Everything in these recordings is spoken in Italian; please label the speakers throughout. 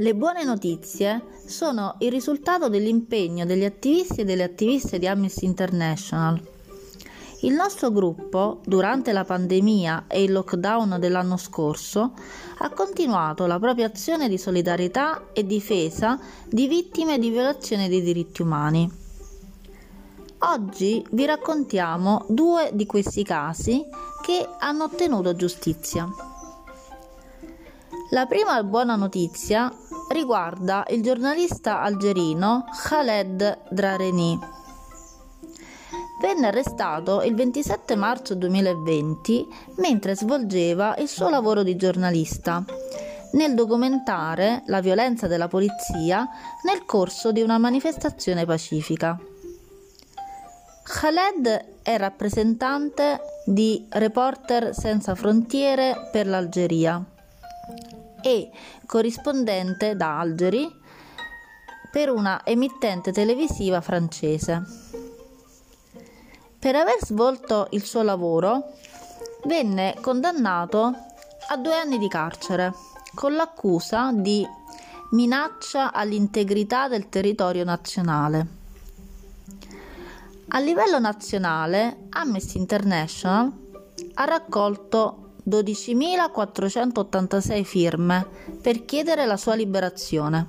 Speaker 1: Le buone notizie sono il risultato dell'impegno degli attivisti e delle attiviste di Amnesty International. Il nostro gruppo, durante la pandemia e il lockdown dell'anno scorso, ha continuato la propria azione di solidarietà e difesa di vittime di violazione dei diritti umani. Oggi vi raccontiamo due di questi casi che hanno ottenuto giustizia. La prima buona notizia riguarda il giornalista algerino Khaled Drareni. Venne arrestato il 27 marzo 2020 mentre svolgeva il suo lavoro di giornalista nel documentare la violenza della polizia nel corso di una manifestazione pacifica. Khaled è rappresentante di Reporter Senza Frontiere per l'Algeria e corrispondente da Algeri per una emittente televisiva francese. Per aver svolto il suo lavoro venne condannato a due anni di carcere con l'accusa di minaccia all'integrità del territorio nazionale. A livello nazionale, Amnesty International ha raccolto 12.486 firme per chiedere la sua liberazione.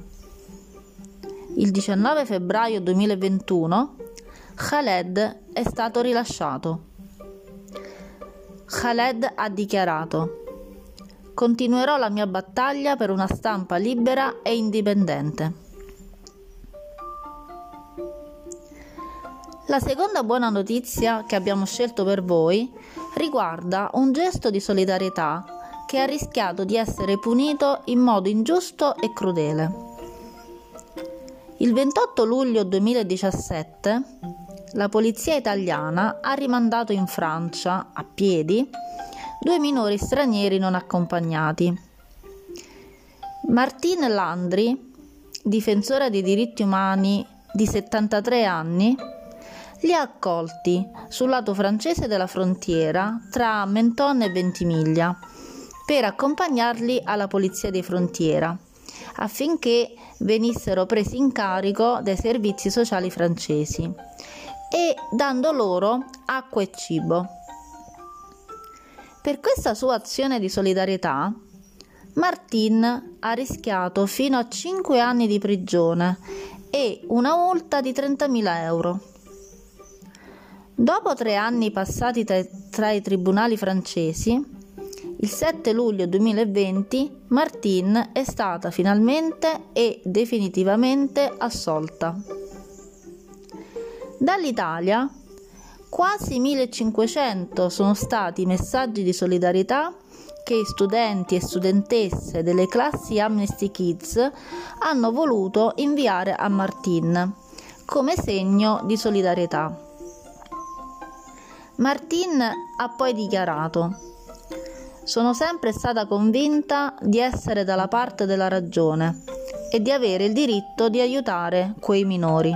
Speaker 1: Il 19 febbraio 2021 Khaled è stato rilasciato. Khaled ha dichiarato Continuerò la mia battaglia per una stampa libera e indipendente. La seconda buona notizia che abbiamo scelto per voi riguarda un gesto di solidarietà che ha rischiato di essere punito in modo ingiusto e crudele. Il 28 luglio 2017 la polizia italiana ha rimandato in Francia, a piedi, due minori stranieri non accompagnati. Martine Landry, difensore dei diritti umani di 73 anni, li ha accolti sul lato francese della frontiera tra Menton e Ventimiglia per accompagnarli alla polizia di frontiera affinché venissero presi in carico dai servizi sociali francesi e dando loro acqua e cibo. Per questa sua azione di solidarietà, Martin ha rischiato fino a 5 anni di prigione e una multa di 30.000 euro. Dopo tre anni passati tra, tra i tribunali francesi, il 7 luglio 2020 Martine è stata finalmente e definitivamente assolta. Dall'Italia quasi 1500 sono stati i messaggi di solidarietà che studenti e studentesse delle classi Amnesty Kids hanno voluto inviare a Martine come segno di solidarietà. Martin ha poi dichiarato Sono sempre stata convinta di essere dalla parte della ragione e di avere il diritto di aiutare quei minori.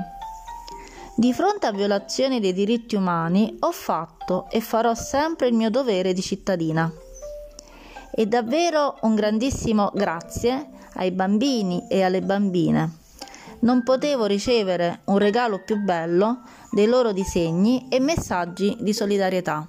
Speaker 1: Di fronte a violazioni dei diritti umani ho fatto e farò sempre il mio dovere di cittadina. E davvero un grandissimo grazie ai bambini e alle bambine non potevo ricevere un regalo più bello dei loro disegni e messaggi di solidarietà.